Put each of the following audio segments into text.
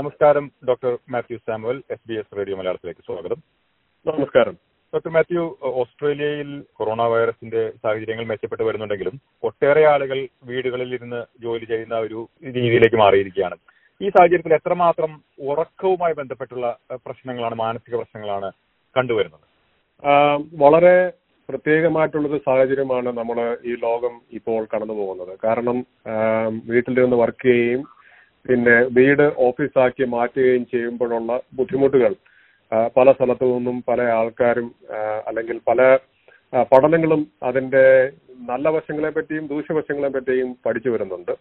നമസ്കാരം doctor Mathew Samuel S B S radio മലയാളത്തിലേക്ക് സ്വാഗതം. നമസ്കാരം. ഡോക്ടർ മാത്യു ഓസ്ട്രേലിയയിൽ കൊറോണ വൈറസിന്റെ സാഹചര്യങ്ങൾ മെച്ചപ്പെട്ട് വരുന്നുണ്ടെങ്കിലും ഒട്ടേറെ ആളുകൾ വീടുകളിൽ ഇരുന്ന് ജോലി ചെയ്യുന്ന ഒരു രീതിയിലേക്ക് മാറിയിരിക്കുകയാണ്. ഈ സാഹചര്യത്തിൽ എത്രമാത്രം ഉറക്കവുമായി ബന്ധപ്പെട്ടുള്ള പ്രശ്നങ്ങളാണ് മാനസിക പ്രശ്നങ്ങളാണ് കണ്ടുവരുന്നത്? വളരെ പ്രത്യേകമായിട്ടുള്ള ഒരു സാഹചര്യമാണ് നമ്മൾ ഈ ലോകം ഇപ്പോൾ കടന്നു പോകുന്നത് കാരണം വീട്ടിലിരുന്ന് വർക്ക് ചെയ്യുകയും പിന്നെ വീട് ഓഫീസാക്കി മാറ്റുകയും ചെയ്യുമ്പോഴുള്ള ബുദ്ധിമുട്ടുകൾ പല സ്ഥലത്തു നിന്നും പല ആൾക്കാരും അല്ലെങ്കിൽ പല പഠനങ്ങളും അതിന്റെ നല്ല വശങ്ങളെ പറ്റിയും ദൂഷ്യവശങ്ങളെ പറ്റിയും പഠിച്ചു വരുന്നുണ്ട്.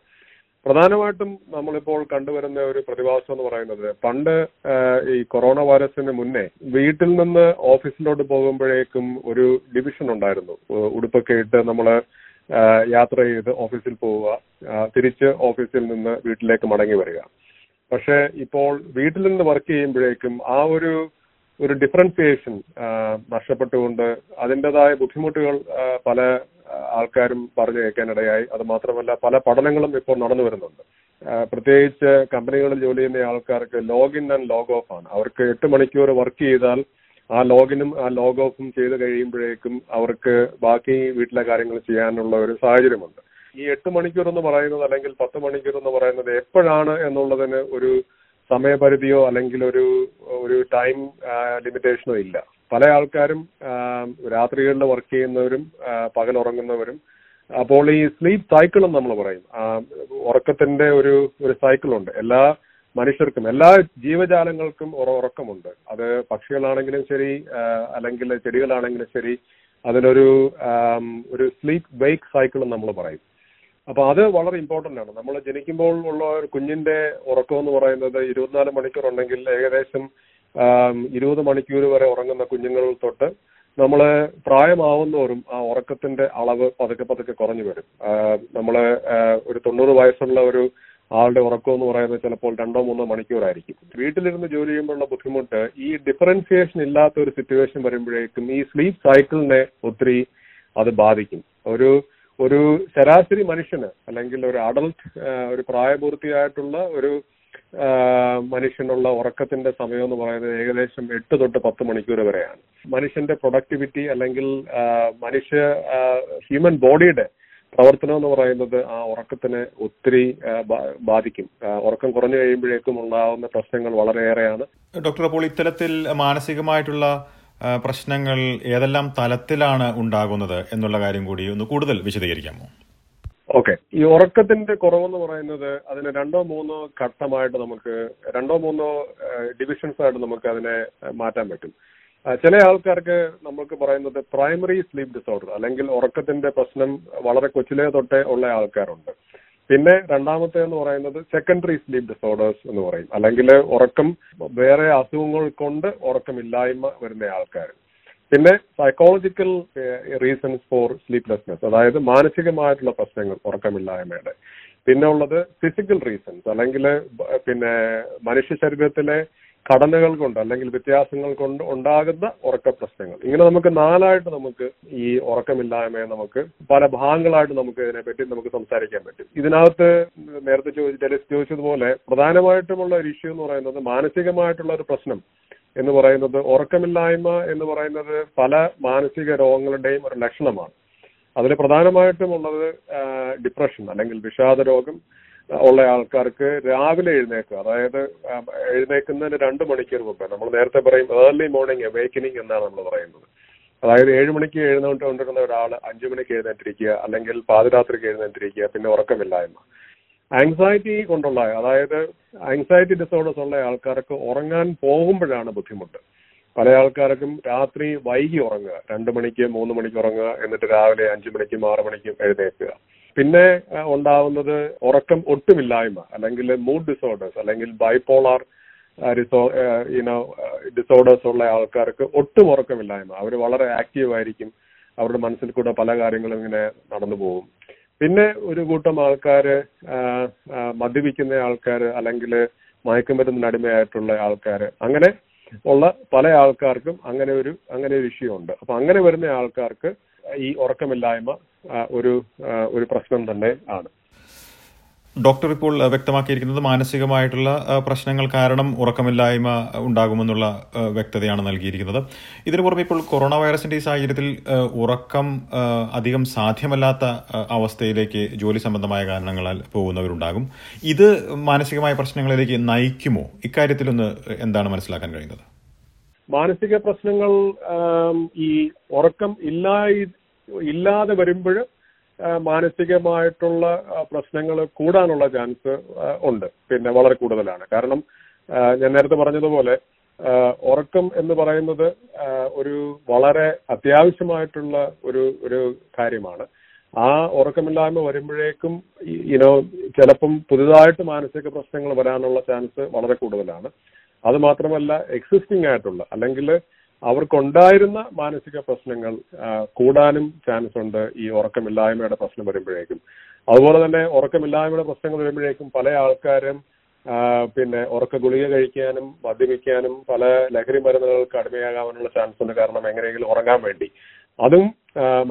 പ്രധാനമായിട്ടും നമ്മളിപ്പോൾ കണ്ടുവരുന്ന ഒരു പ്രതിഭാസം എന്ന് പറയുന്നത് പണ്ട് ഈ കൊറോണ വൈറസിന് മുന്നേ വീട്ടിൽ നിന്ന് ഓഫീസിലോട്ട് പോകുമ്പോഴേക്കും ഒരു ഡിവിഷൻ ഉണ്ടായിരുന്നു. ഉടുപ്പൊക്കെ ഇട്ട് നമ്മൾ യാത്ര ചെയ്ത് ഓഫീസിൽ പോവുക തിരിച്ച് ഓഫീസിൽ നിന്ന് വീട്ടിലേക്ക് മടങ്ങി വരിക. പക്ഷെ ഇപ്പോൾ വീട്ടിൽ നിന്ന് വർക്ക് ചെയ്യുമ്പോഴേക്കും ആ ഒരു ഒരു ഡിഫറൻസിയേഷൻ നഷ്ടപ്പെട്ടുകൊണ്ട് അതിന്റെതായ ബുദ്ധിമുട്ടുകൾ പല ആൾക്കാരും പറഞ്ഞു കേൾക്കാനിടയായി. അത് മാത്രമല്ല പല പഠനങ്ങളും ഇപ്പോൾ നടന്നു വരുന്നുണ്ട്. പ്രത്യേകിച്ച് കമ്പനികളിൽ ജോലി ചെയ്യുന്ന ആൾക്കാർക്ക് ലോഗിൻ ആൻഡ് ലോഗ് ഓഫ് ആണ്. അവർക്ക് എട്ട് മണിക്കൂർ വർക്ക് ചെയ്താൽ ആ ലോഗിനും ആ ലോഗ് ഓഫും ചെയ്ത് കഴിയുമ്പോഴേക്കും അവർക്ക് ബാക്കി വീട്ടിലെ കാര്യങ്ങൾ ചെയ്യാനുള്ള ഒരു സാഹചര്യമുണ്ട്. ഈ എട്ട് മണിക്കൂർ എന്ന് പറയുന്നത് അല്ലെങ്കിൽ പത്ത് മണിക്കൂർ എന്ന് പറയുന്നത് എപ്പോഴാണ് എന്നുള്ളതിന് ഒരു സമയപരിധിയോ അല്ലെങ്കിൽ ഒരു ഒരു ടൈം ലിമിറ്റേഷനോ ഇല്ല. പല ആൾക്കാരും രാത്രികളിൽ വർക്ക് ചെയ്യുന്നവരും പകലുറങ്ങുന്നവരും അപ്പോൾ ഈ സ്ലീപ്പ് എന്ന് നമ്മൾ പറയും. ഉറക്കത്തിന്റെ ഒരു ഒരു സൈക്കിളുണ്ട്. എല്ലാ മനുഷ്യർക്കും എല്ലാ ജീവജാലങ്ങൾക്കും ഉറ- ഉറക്കമുണ്ട്. അത് പക്ഷികളാണെങ്കിലും ശരി അല്ലെങ്കിൽ ചെടികളാണെങ്കിലും ശരി അതിനൊരു ഒരു സ്ലീപ്പ് വെയ്ക്ക് സൈക്കിളും നമ്മൾ പറയും. അപ്പൊ അത് വളരെ ഇമ്പോർട്ടന്റ് ആണ്. നമ്മൾ ജനിക്കുമ്പോൾ ഉള്ള ഒരു കുഞ്ഞിന്റെ ഉറക്കം എന്ന് പറയുന്നത് ഇരുപത്തിനാല് മണിക്കൂർ ഉണ്ടെങ്കിൽ ഏകദേശം ഇരുപത് മണിക്കൂർ വരെ ഉറങ്ങുന്ന കുഞ്ഞുങ്ങൾ തൊട്ട് നമ്മൾ പ്രായമാവുന്നോറും ആ ഉറക്കത്തിന്റെ അളവ് പതുക്കെ പതുക്കെ കുറഞ്ഞു വരും. നമ്മൾ ഒരു തൊണ്ണൂറ് വയസ്സുള്ള ഒരു ആളുടെ ഉറക്കം എന്ന് പറയുന്നത് ചിലപ്പോൾ രണ്ടോ മൂന്നോ മണിക്കൂറായിരിക്കും. വീട്ടിലിരുന്ന് ജോലി ചെയ്യുമ്പോഴുള്ള ബുദ്ധിമുട്ട് ഈ ഡിഫറൻസിയേഷൻ ഇല്ലാത്ത ഒരു സിറ്റുവേഷൻ വരുമ്പോഴേക്കും ഈ സ്ലീപ്പ് സൈക്കിളിനെ ഒത്തിരി അത് ബാധിക്കും. ഒരു ഒരു ശരാശരി മനുഷ്യന് അല്ലെങ്കിൽ ഒരു അഡൽട്ട് ഒരു പ്രായപൂർത്തിയായിട്ടുള്ള ഒരു മനുഷ്യനുള്ള ഉറക്കത്തിന്റെ സമയം എന്ന് പറയുന്നത് ഏകദേശം എട്ട് തൊട്ട് പത്ത് മണിക്കൂർ വരെയാണ്. മനുഷ്യന്റെ പ്രൊഡക്ടിവിറ്റി അല്ലെങ്കിൽ മനുഷ്യ ഹ്യൂമൻ ബോഡിയുടെ പ്രവർത്തനം എന്ന് പറയുന്നത് ആ ഉറക്കത്തിനെ ഒത്തിരി ബാധിക്കും. ഉറക്കം കുറഞ്ഞു കഴിയുമ്പോഴേക്കും ഉണ്ടാകുന്ന പ്രശ്നങ്ങൾ വളരെയേറെയാണ്. ഡോക്ടർ അപ്പോൾ ഇത്തരത്തിൽ മാനസികമായിട്ടുള്ള പ്രശ്നങ്ങൾ ഏതെല്ലാം തലത്തിലാണ് ഉണ്ടാകുന്നത് എന്നുള്ള കാര്യം കൂടി ഒന്ന് കൂടുതൽ വിശദീകരിക്കാമോ? ഓക്കെ. ഈ ഉറക്കത്തിന്റെ കുറവെന്ന് പറയുന്നത് അതിന് രണ്ടോ മൂന്നോ ഘട്ടമായിട്ട് നമുക്ക് രണ്ടോ മൂന്നോ ഡിവിഷൻസ് ആയിട്ട് നമുക്ക് അതിനെ മാറ്റാൻ പറ്റും. ചില ആൾക്കാർക്ക് നമ്മൾക്ക് പറയുന്നത് പ്രൈമറി സ്ലീപ്പ് ഡിസോർഡർ അല്ലെങ്കിൽ ഉറക്കത്തിന്റെ പ്രശ്നം വളരെ കൊച്ചിലേ തൊട്ടേ ഉള്ള ആൾക്കാരുണ്ട്. പിന്നെ രണ്ടാമത്തെ എന്ന് പറയുന്നത് സെക്കൻഡറി സ്ലീപ്പ് ഡിസോർഡേഴ്സ് എന്ന് പറയും. അല്ലെങ്കിൽ ഉറക്കം വേറെ അസുഖങ്ങൾ കൊണ്ട് ഉറക്കമില്ലായ്മ വരുന്ന ആൾക്കാർ പിന്നെ സൈക്കോളജിക്കൽ റീസൺസ് ഫോർ സ്ലീപ്ലെസ്നെസ് അതായത് മാനസികമായിട്ടുള്ള പ്രശ്നങ്ങൾ ഉറക്കമില്ലായ്മയുടെ. പിന്നെ ഉള്ളത് ഫിസിക്കൽ റീസൺസ് അല്ലെങ്കിൽ പിന്നെ മനുഷ്യ ശരീരത്തിലെ ഘടനകൾ കൊണ്ട് അല്ലെങ്കിൽ വ്യത്യാസങ്ങൾ കൊണ്ട് ഉണ്ടാകുന്ന ഉറക്ക പ്രശ്നങ്ങൾ. ഇങ്ങനെ നമുക്ക് നാലായിട്ട് നമുക്ക് ഈ ഉറക്കമില്ലായ്മയെ നമുക്ക് പല ഭാഗങ്ങളായിട്ട് നമുക്ക് ഇതിനെപ്പറ്റി നമുക്ക് സംസാരിക്കാൻ പറ്റും. ഇതിനകത്ത് നേരത്തെ ചോദിച്ചാൽ ചോദിച്ചതുപോലെ പ്രധാനമായിട്ടുമുള്ള ഒരു ഇഷ്യൂ എന്ന് പറയുന്നത് മാനസികമായിട്ടുള്ള ഒരു പ്രശ്നം എന്ന് പറയുന്നത് ഉറക്കമില്ലായ്മ എന്ന് പറയുന്നത് പല മാനസിക രോഗങ്ങളുടെയും ഒരു ലക്ഷണമാണ്. അതിൽ പ്രധാനമായിട്ടും ഉള്ളത് ഡിപ്രഷൻ അല്ലെങ്കിൽ വിഷാദ രോഗം ഉള്ള ആൾക്കാർക്ക് രാവിലെ എഴുന്നേക്കുക. അതായത് എഴുന്നേക്കുന്നതിന് രണ്ട് മണിക്കൂർ മുമ്പ്. നമ്മൾ നേരത്തെ പറയും ഏർലി മോർണിംഗ് അവേക്കനിങ് എന്നാണ് നമ്മൾ പറയുന്നത്. അതായത് ഏഴ് മണിക്ക് എഴുന്നേറ്റുകൊണ്ടിരുന്ന ഒരാൾ അഞ്ചു മണിക്ക് എഴുന്നേറ്റിരിക്കുക അല്ലെങ്കിൽ പാതിരാത്രിക്ക് എഴുന്നേറ്റിരിക്കുക പിന്നെ ഉറക്കമില്ലായ്മ. ആങ്സൈറ്റി കൊണ്ടുള്ള അതായത് ആങ്സൈറ്റി ഡിസോർഡേഴ്സ് ഉള്ള ആൾക്കാർക്ക് ഉറങ്ങാൻ പോകുമ്പോഴാണ് ബുദ്ധിമുട്ട്. പല ആൾക്കാർക്കും രാത്രി വൈകി ഉറങ്ങുക. രണ്ട് മണിക്ക് മൂന്ന് മണിക്ക് ഉറങ്ങുക എന്നിട്ട് രാവിലെ അഞ്ചു മണിക്കും ആറു മണിക്കും എഴുന്നേൽക്കുക. പിന്നെ ഉണ്ടാവുന്നത് ഉറക്കം ഒട്ടുമില്ലായ്മ അല്ലെങ്കിൽ മൂഡ് ഡിസോർഡേഴ്സ് അല്ലെങ്കിൽ ബൈപോളാർ യുനോ ഡിസോർഡേഴ്സ് ഉള്ള ആൾക്കാർക്ക് ഒട്ടും ഉറക്കമില്ലായ്മ. അവർ വളരെ ആക്റ്റീവ് ആയിരിക്കും. അവരുടെ മനസ്സിൽ കൂടെ പല കാര്യങ്ങളും ഇങ്ങനെ നടന്നു പോകും. പിന്നെ ഒരു കൂട്ടം ആൾക്കാർ മദ്യപിക്കുന്ന ആൾക്കാർ അല്ലെങ്കിൽ മയക്കുമരുന്നിന് അടിമയായിട്ടുള്ള ആൾക്കാർ അങ്ങനെ ഉള്ള പല ആൾക്കാർക്കും അങ്ങനെ ഒരു അങ്ങനെ ഒരു വിഷയമുണ്ട്. അപ്പൊ അങ്ങനെ വരുന്ന ആൾക്കാർക്ക് ഈ ഉറക്കമില്ലായ്മ ഒരു ഒരു പ്രശ്നം തന്നെ ആണ്. ഡോക്ടർ ഇപ്പോൾ വ്യക്തമാക്കിയിരിക്കുന്നത് മാനസികമായിട്ടുള്ള പ്രശ്നങ്ങൾ കാരണം ഉറക്കമില്ലായ്മ ഉണ്ടാകുമെന്നുള്ള വ്യക്തതയാണ് നൽകിയിരിക്കുന്നത്. ഇതിനു പുറമെ ഇപ്പോൾ കൊറോണ വൈറസിന്റെ ഈ സാഹചര്യത്തിൽ ഉറക്കം അധികം സാധ്യമല്ലാത്ത അവസ്ഥയിലേക്ക് ജോലി സംബന്ധമായ കാരണങ്ങളാൽ പോകുന്നവരുണ്ടാകും. ഇത് മാനസികമായ പ്രശ്നങ്ങളിലേക്ക് നയിക്കുമോ? ഇക്കാര്യത്തിലൊന്ന് എന്താണ് മനസ്സിലാക്കാൻ കഴിയുന്നത്? മാനസിക പ്രശ്നങ്ങൾ ഈ ഉറക്കം ഇല്ലായി ഇല്ലാതെ വരുമ്പോൾ മാനസികമായിട്ടുള്ള പ്രശ്നങ്ങൾ കൂടാനുള്ള ചാൻസ് ഉണ്ട്. പിന്നെ വളരെ കൂടുതലാണ്. കാരണം ഞാൻ നേരത്തെ പറഞ്ഞതുപോലെ ഉറക്കം എന്ന് പറയുന്നത് ഒരു വളരെ അത്യാവശ്യമായിട്ടുള്ള ഒരു ഒരു കാര്യമാണ്. ആ ഉറക്കമില്ലായ്മ വരുമ്പോഴേക്കും ഇനോ ചിലപ്പം പുതുതായിട്ട് മാനസിക പ്രശ്നങ്ങൾ വരാനുള്ള ചാൻസ് വളരെ കൂടുതലാണ്. അത് മാത്രമല്ല എക്സിസ്റ്റിംഗ് ആയിട്ടുള്ള അല്ലെങ്കിൽ അവർക്കുണ്ടായിരുന്ന മാനസിക പ്രശ്നങ്ങൾ കൂടാനും ചാൻസ് ഉണ്ട് ഈ ഉറക്കമില്ലായ്മയുടെ പ്രശ്നം വരുമ്പോഴേക്കും. അതുപോലെ തന്നെ ഉറക്കമില്ലായ്മയുടെ പ്രശ്നങ്ങൾ വരുമ്പോഴേക്കും പല ആൾക്കാരും പിന്നെ ഉറക്ക ഗുളിക കഴിക്കാനും മദ്യപിക്കാനും പല ലഹരി മരുന്നുകൾക്ക് അടിമയാകാനുള്ള ചാൻസ് ഉണ്ട്. കാരണം എങ്ങനെയെങ്കിലും ഉറങ്ങാൻ വേണ്ടി. അതും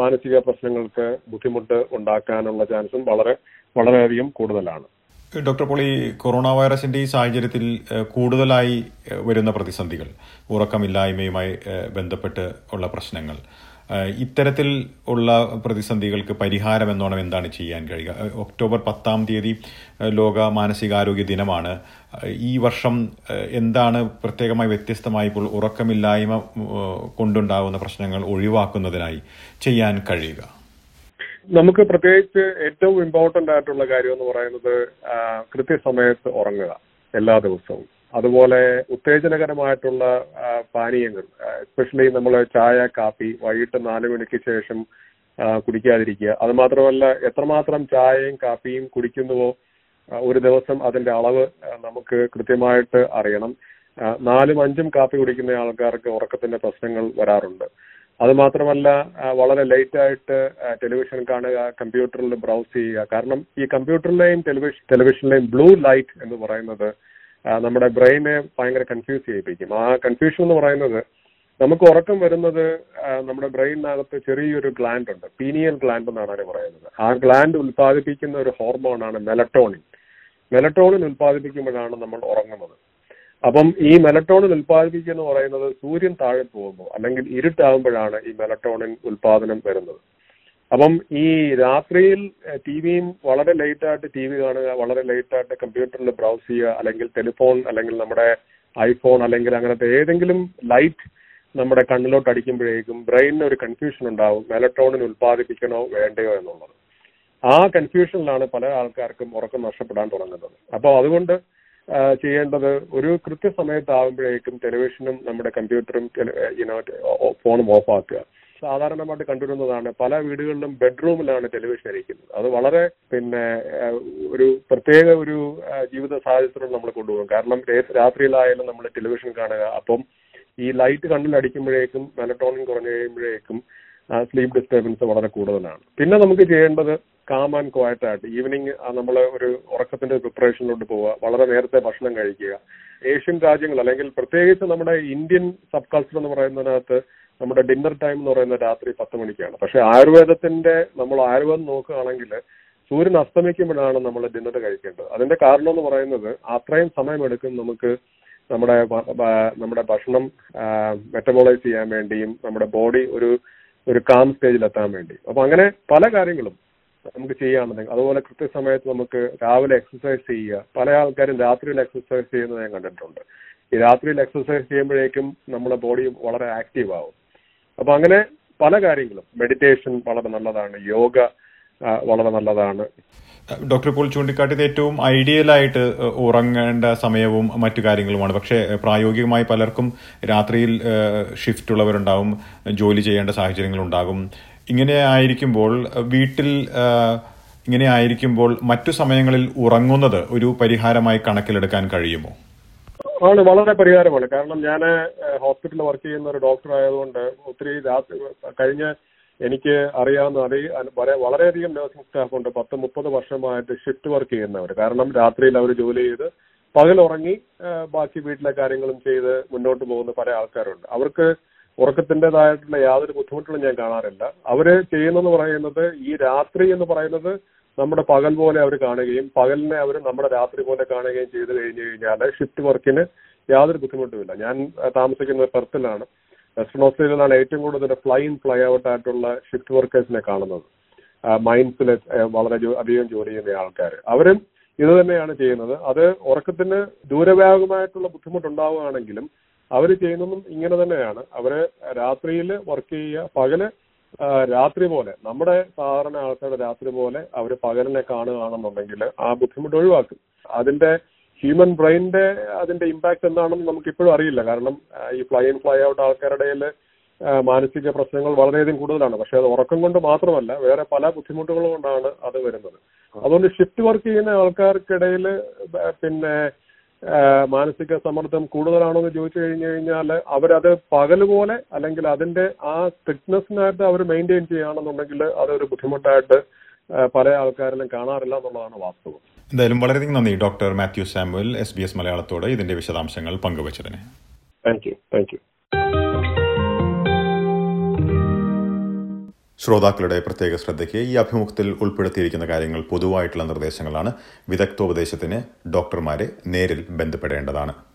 മാനസിക പ്രശ്നങ്ങൾക്ക് ബുദ്ധിമുട്ട് ഉണ്ടാക്കാനുള്ള ചാൻസും വളരെ വളരെയധികം കൂടുതലാണ്. ഡോക്ടർ പോളി കൊറോണ വൈറസിന്റെ ഈ സാഹചര്യത്തിൽ കൂടുതലായി വരുന്ന പ്രതിസന്ധികൾ ഉറക്കമില്ലായ്മയുമായി ബന്ധപ്പെട്ട് ഉള്ള പ്രശ്നങ്ങൾ ഇത്തരത്തിൽ ഉള്ള പ്രതിസന്ധികൾക്ക് പരിഹാരം എന്നോണം എന്താണ് ചെയ്യാൻ കഴിയുക? ഒക്ടോബർ പത്താം തീയതി ലോക മാനസികാരോഗ്യ ദിനമാണ്. ഈ വർഷം എന്താണ് പ്രത്യേകമായി വ്യത്യസ്തമായി ഇപ്പോൾ ഉറക്കമില്ലായ്മ കൊണ്ടുണ്ടാകുന്ന പ്രശ്നങ്ങൾ ഒഴിവാക്കുന്നതിനായി ചെയ്യാൻ കഴിയുക? നമുക്ക് പ്രത്യേകിച്ച് ഏറ്റവും ഇമ്പോർട്ടന്റ് ആയിട്ടുള്ള കാര്യം എന്ന് പറയുന്നത് കൃത്യസമയത്ത് ഉറങ്ങുക എല്ലാ ദിവസവും. അതുപോലെ ഉത്തേജനകരമായിട്ടുള്ള പാനീയങ്ങൾ എസ്പെഷ്യലി നമ്മൾ ചായ കാപ്പി വൈകിട്ട് നാല് മണിക്ക് ശേഷം കുടിക്കാതിരിക്കുക. അത് മാത്രമല്ല എത്രമാത്രം ചായയും കാപ്പിയും കുടിക്കുന്നുവോ ഒരു ദിവസം അതിന്റെ അളവ് നമുക്ക് കൃത്യമായിട്ട് അറിയണം. നാലും അഞ്ചും കാപ്പി കുടിക്കുന്ന ആൾക്കാർക്ക് ഉറക്കത്തിന്റെ പ്രശ്നങ്ങൾ വരാറുണ്ട്. അത് മാത്രമല്ല ആ, വളരെ ലേറ്റ് ആയിട്ട് ടെലിവിഷൻ കാണുക കമ്പ്യൂട്ടറിൽ ബ്രൗസ് ചെയ്യുക. കാരണം ഈ കമ്പ്യൂട്ടറിലെയും ടെലിവിഷൻ ടെലിവിഷനിലെയും ബ്ലൂ ലൈറ്റ് എന്ന് പറയുന്നത് നമ്മുടെ ബ്രെയിനെ ഭയങ്കര കൺഫ്യൂസ് ചെയ്യിപ്പിക്കും. ആ കൺഫ്യൂഷൻ എന്ന് പറയുന്നത് നമുക്ക് ഉറക്കം വരുന്നത് നമ്മുടെ ബ്രെയിനിനകത്ത് ചെറിയൊരു ഗ്ലാൻഡ് ഉണ്ട്. പീനിയൽ ഗ്ലാൻഡ് എന്നാണ് അതിന് പറയുന്നത്. ആ ഗ്ലാൻഡ് ഉൽപ്പാദിപ്പിക്കുന്ന ഒരു ഹോർമോണാണ് മെലട്ടോണിൻ മെലട്ടോണിൻ ഉൽപ്പാദിപ്പിക്കുമ്പോഴാണ് നമ്മൾ ഉറങ്ങുന്നത്. അപ്പം ഈ മെലട്ടോണിൻ ഉൽപ്പാദിപ്പിക്കുക എന്ന് പറയുന്നത് സൂര്യൻ താഴെ പോകുമ്പോൾ അല്ലെങ്കിൽ ഇരുട്ടാകുമ്പോഴാണ് ഈ മെലട്ടോണിൻ ഉൽപാദനം വരുന്നത്. അപ്പം ഈ രാത്രിയിൽ ടി വിയും വളരെ ലൈറ്റായിട്ട് ടി വി കാണുക വളരെ ലൈറ്റായിട്ട് കമ്പ്യൂട്ടറിൽ ബ്രൗസ് ചെയ്യുക അല്ലെങ്കിൽ ടെലിഫോൺ അല്ലെങ്കിൽ നമ്മുടെ ഐഫോൺ അല്ലെങ്കിൽ അങ്ങനത്തെ ഏതെങ്കിലും ലൈറ്റ് നമ്മുടെ കണ്ണിലോട്ട് അടിക്കുമ്പോഴേക്കും ബ്രെയിനിന് ഒരു കൺഫ്യൂഷൻ ഉണ്ടാവും മെലട്ടോണിൻ ഉൽപ്പാദിപ്പിക്കണോ വേണ്ടയോ എന്നുള്ളത്. ആ കൺഫ്യൂഷനിലാണ് പല ആൾക്കാർക്കും ഉറക്കം നഷ്ടപ്പെടാൻ തുടങ്ങുന്നത്. അപ്പോൾ അതുകൊണ്ട് ചെയ്യേണ്ടത് ഒരു കൃത്യസമയത്താകുമ്പോഴേക്കും ടെലിവിഷനും നമ്മുടെ കമ്പ്യൂട്ടറും ഫോണും ഓഫ് ആക്കുക സാധാരണമായിട്ട് കണ്ടുവരുന്നതാണ് പല വീടുകളിലും ബെഡ്റൂമിലാണ് ടെലിവിഷൻ ഇരിക്കുന്നത്. അത് വളരെ പിന്നെ ഒരു പ്രത്യേക ഒരു ജീവിത സാഹചര്യത്തിലൂടെ നമ്മൾ കൊണ്ടുപോകും. കാരണം രാത്രിയിലായാലും നമ്മൾ ടെലിവിഷൻ കാണുക. അപ്പം ഈ ലൈറ്റ് കണ്ണിൽ അടിക്കുമ്പോഴേക്കും മെലട്ടോണിൻ കുറഞ്ഞു കഴിയുമ്പോഴേക്കും സ്ലീപ്പ് ഡിസ്റ്റർബൻസ് വളരെ കൂടുതലാണ്. പിന്നെ നമുക്ക് ചെയ്യേണ്ടത് കാം ആൻഡ് ക്വയറ്റ് ആയിട്ട് ഈവനിങ് നമ്മൾ ഒരു ഉറക്കത്തിന്റെ പ്രിപ്പറേഷനിലോട്ട് പോവുക വളരെ നേരത്തെ ഭക്ഷണം കഴിക്കുക. ഏഷ്യൻ രാജ്യങ്ങൾ അല്ലെങ്കിൽ പ്രത്യേകിച്ച് നമ്മുടെ ഇന്ത്യൻ സബ് കൾച്ചർ എന്ന് പറയുന്നതിനകത്ത് നമ്മുടെ ഡിന്നർ ടൈം എന്ന് പറയുന്നത് രാത്രി പത്ത് മണിക്കാണ്. പക്ഷെ ആയുർവേദത്തിന്റെ നമ്മൾ ആയുർവേദം നോക്കുകയാണെങ്കിൽ സൂര്യൻ അസ്തമിക്കുമ്പോഴാണ് നമ്മൾ ഡിന്നർ കഴിക്കേണ്ടത്. അതിന്റെ കാരണം എന്ന് പറയുന്നത് അത്രയും സമയമെടുക്കും നമുക്ക് നമ്മുടെ നമ്മുടെ ഭക്ഷണം മെറ്റബോളൈസ് ചെയ്യാൻ വേണ്ടിയും നമ്മുടെ ബോഡി ഒരു ഒരു കാം സ്റ്റേജിൽ എത്താൻ വേണ്ടി. അപ്പൊ അങ്ങനെ പല കാര്യങ്ങളും നമുക്ക് ചെയ്യാമെന്നുണ്ടെങ്കിൽ അതുപോലെ കൃത്യസമയത്ത് നമുക്ക് രാവിലെ എക്സസൈസ് ചെയ്യുക. പല ആൾക്കാരും രാത്രിയിൽ എക്സസൈസ് ചെയ്യുന്നത് ഞാൻ കണ്ടിട്ടുണ്ട്. ഈ രാത്രിയിൽ എക്സസൈസ് ചെയ്യുമ്പോഴേക്കും നമ്മുടെ ബോഡി വളരെ ആക്റ്റീവ് ആവും. അപ്പൊ അങ്ങനെ പല കാര്യങ്ങളും. മെഡിറ്റേഷൻ വളരെ നല്ലതാണ്. യോഗ വളരെ നല്ലതാണ്. ഡോക്ടർ പോൾ ചൂണ്ടിക്കാട്ടിയത് ഏറ്റവും ഐഡിയലായിട്ട് ഉറങ്ങേണ്ട സമയവും മറ്റു കാര്യങ്ങളുമാണ്. പക്ഷേ പ്രായോഗികമായി പലർക്കും രാത്രിയിൽ ഷിഫ്റ്റ് ഉള്ളവരുണ്ടാവും ജോലി ചെയ്യേണ്ട സാഹചര്യങ്ങളുണ്ടാകും. ഇങ്ങനെ ആയിരിക്കുമ്പോൾ വീട്ടിൽ ഇങ്ങനെ ആയിരിക്കുമ്പോൾ മറ്റു സമയങ്ങളിൽ ഉറങ്ങുന്നത് ഒരു പരിഹാരമായി കണക്കിലെടുക്കാൻ കഴിയുമോ? ആണ് വളരെ പരിഹാരമാണ്. കാരണം ഞാൻ ഹോസ്പിറ്റലിൽ വർക്ക് ചെയ്യുന്ന ഒരു ഡോക്ടർ ആയതുകൊണ്ട് ഒത്തിരി കഴിഞ്ഞ എനിക്ക് അറിയാവുന്ന വരെ- വളരെയധികം നഴ്സിംഗ് സ്റ്റാഫ് ഉണ്ട്. പത്ത് മുപ്പത് വർഷമായിട്ട് ഷിഫ്റ്റ് വർക്ക് ചെയ്യുന്നവർ കാരണം രാത്രിയിൽ അവർ ജോലി ചെയ്ത് പകൽ ഉറങ്ങി ബാക്കി വീട്ടിലെ കാര്യങ്ങളും ചെയ്ത് മുന്നോട്ട് പോകുന്ന പല ആൾക്കാരുണ്ട്. അവർക്ക് ഉറക്കത്തിന്റെതായിട്ടുള്ള യാതൊരു ബുദ്ധിമുട്ടുകളും ഞാൻ കാണാറില്ല. അവർ ചെയ്യുന്നെന്ന് പറയുന്നത് ഈ രാത്രി എന്ന് പറയുന്നത് നമ്മുടെ പകൽ പോലെ അവർ കാണുകയും പകലിനെ അവർ നമ്മുടെ രാത്രി പോലെ കാണുകയും ചെയ്തു കഴിഞ്ഞു കഴിഞ്ഞാൽ ഷിഫ്റ്റ് വർക്കിന് യാതൊരു ബുദ്ധിമുട്ടുമില്ല. ഞാൻ താമസിക്കുന്നത് പെർത്തിലാണ്. വെസ്റ്റേൺ ഓസ്ട്രേലിയയിലാണ് ഏറ്റവും കൂടുതൽ ഫ്ലൈ ഇൻ ഫ്ലൈ ഔട്ട് ആയിട്ടുള്ള ഷിഫ്റ്റ് വർക്കേഴ്സിനെ കാണുന്നത്. മൈൻസിൽ വളരെ അധികം ജോലി ചെയ്യുന്ന ആൾക്കാർ അവരും ഇത് തന്നെയാണ് ചെയ്യുന്നത്. അത് ഉറക്കത്തിന് ദൂരവ്യാപകമായിട്ടുള്ള ബുദ്ധിമുട്ടുണ്ടാവുകയാണെങ്കിലും അവർ ചെയ്യുന്നതും ഇങ്ങനെ തന്നെയാണ്. അവർ രാത്രിയിൽ വർക്ക് ചെയ്യുക പകൽ രാത്രി പോലെ നമ്മുടെ സാധാരണ ആൾക്കാരുടെ രാത്രി പോലെ അവർ പകലിനെ കാണുകയാണെന്നുണ്ടെങ്കിൽ ആ ബുദ്ധിമുട്ട് ഒഴിവാക്കും. അതിന്റെ ഹ്യൂമൻ ബ്രെയിനിന്റെ അതിന്റെ ഇമ്പാക്ട് എന്താണെന്ന് നമുക്ക് ഇപ്പോഴും അറിയില്ല. കാരണം ഈ ഫ്ലൈ ഇൻ ഫ്ലൈ ഔട്ട് ആൾക്കാരുടെ മാനസിക പ്രശ്നങ്ങൾ വളരെയധികം കൂടുതലാണ്. പക്ഷെ അത് ഉറക്കം കൊണ്ട് മാത്രമല്ല വേറെ പല ബുദ്ധിമുട്ടുകൾ കൊണ്ടാണ് അത് വരുന്നത്. അതുകൊണ്ട് ഷിഫ്റ്റ് വർക്ക് ചെയ്യുന്ന ആൾക്കാർക്കിടയിൽ പിന്നെ മാനസിക സമ്മർദ്ദം കൂടുതലാണോ എന്ന് ചോദിച്ചു കഴിഞ്ഞു കഴിഞ്ഞാൽ അവരത് പകൽ പോലെ അല്ലെങ്കിൽ അതിന്റെ ആ തിക്നെസ്സിനായിട്ട് അവർ മെയിന്റെയിൻ ചെയ്യുകയാണെന്നുണ്ടെങ്കിൽ അതൊരു ബുദ്ധിമുട്ടായിട്ട് പല ആൾക്കാരിലും കാണാറില്ല എന്നുള്ളതാണ് വാസ്തവം. എന്തായാലും വളരെയധികം നന്ദി doctor Mathew Samuel S B S മലയാളത്തോട് ഇതിന്റെ വിശദാംശങ്ങൾ പങ്കുവച്ചതിന്. താങ്ക് യു താങ്ക് യു ശ്രോതാക്കളുടെ പ്രത്യേക ശ്രദ്ധയ്ക്ക് ഈ അഭിമുഖത്തിൽ ഉൾപ്പെടുത്തിയിരിക്കുന്ന കാര്യങ്ങൾ പൊതുവായിട്ടുള്ള നിർദ്ദേശങ്ങളാണ് വിദഗ്ധോപദേശത്തിന് ഡോക്ടർമാരെ നേരിൽ ബന്ധപ്പെടേണ്ടതാണ്.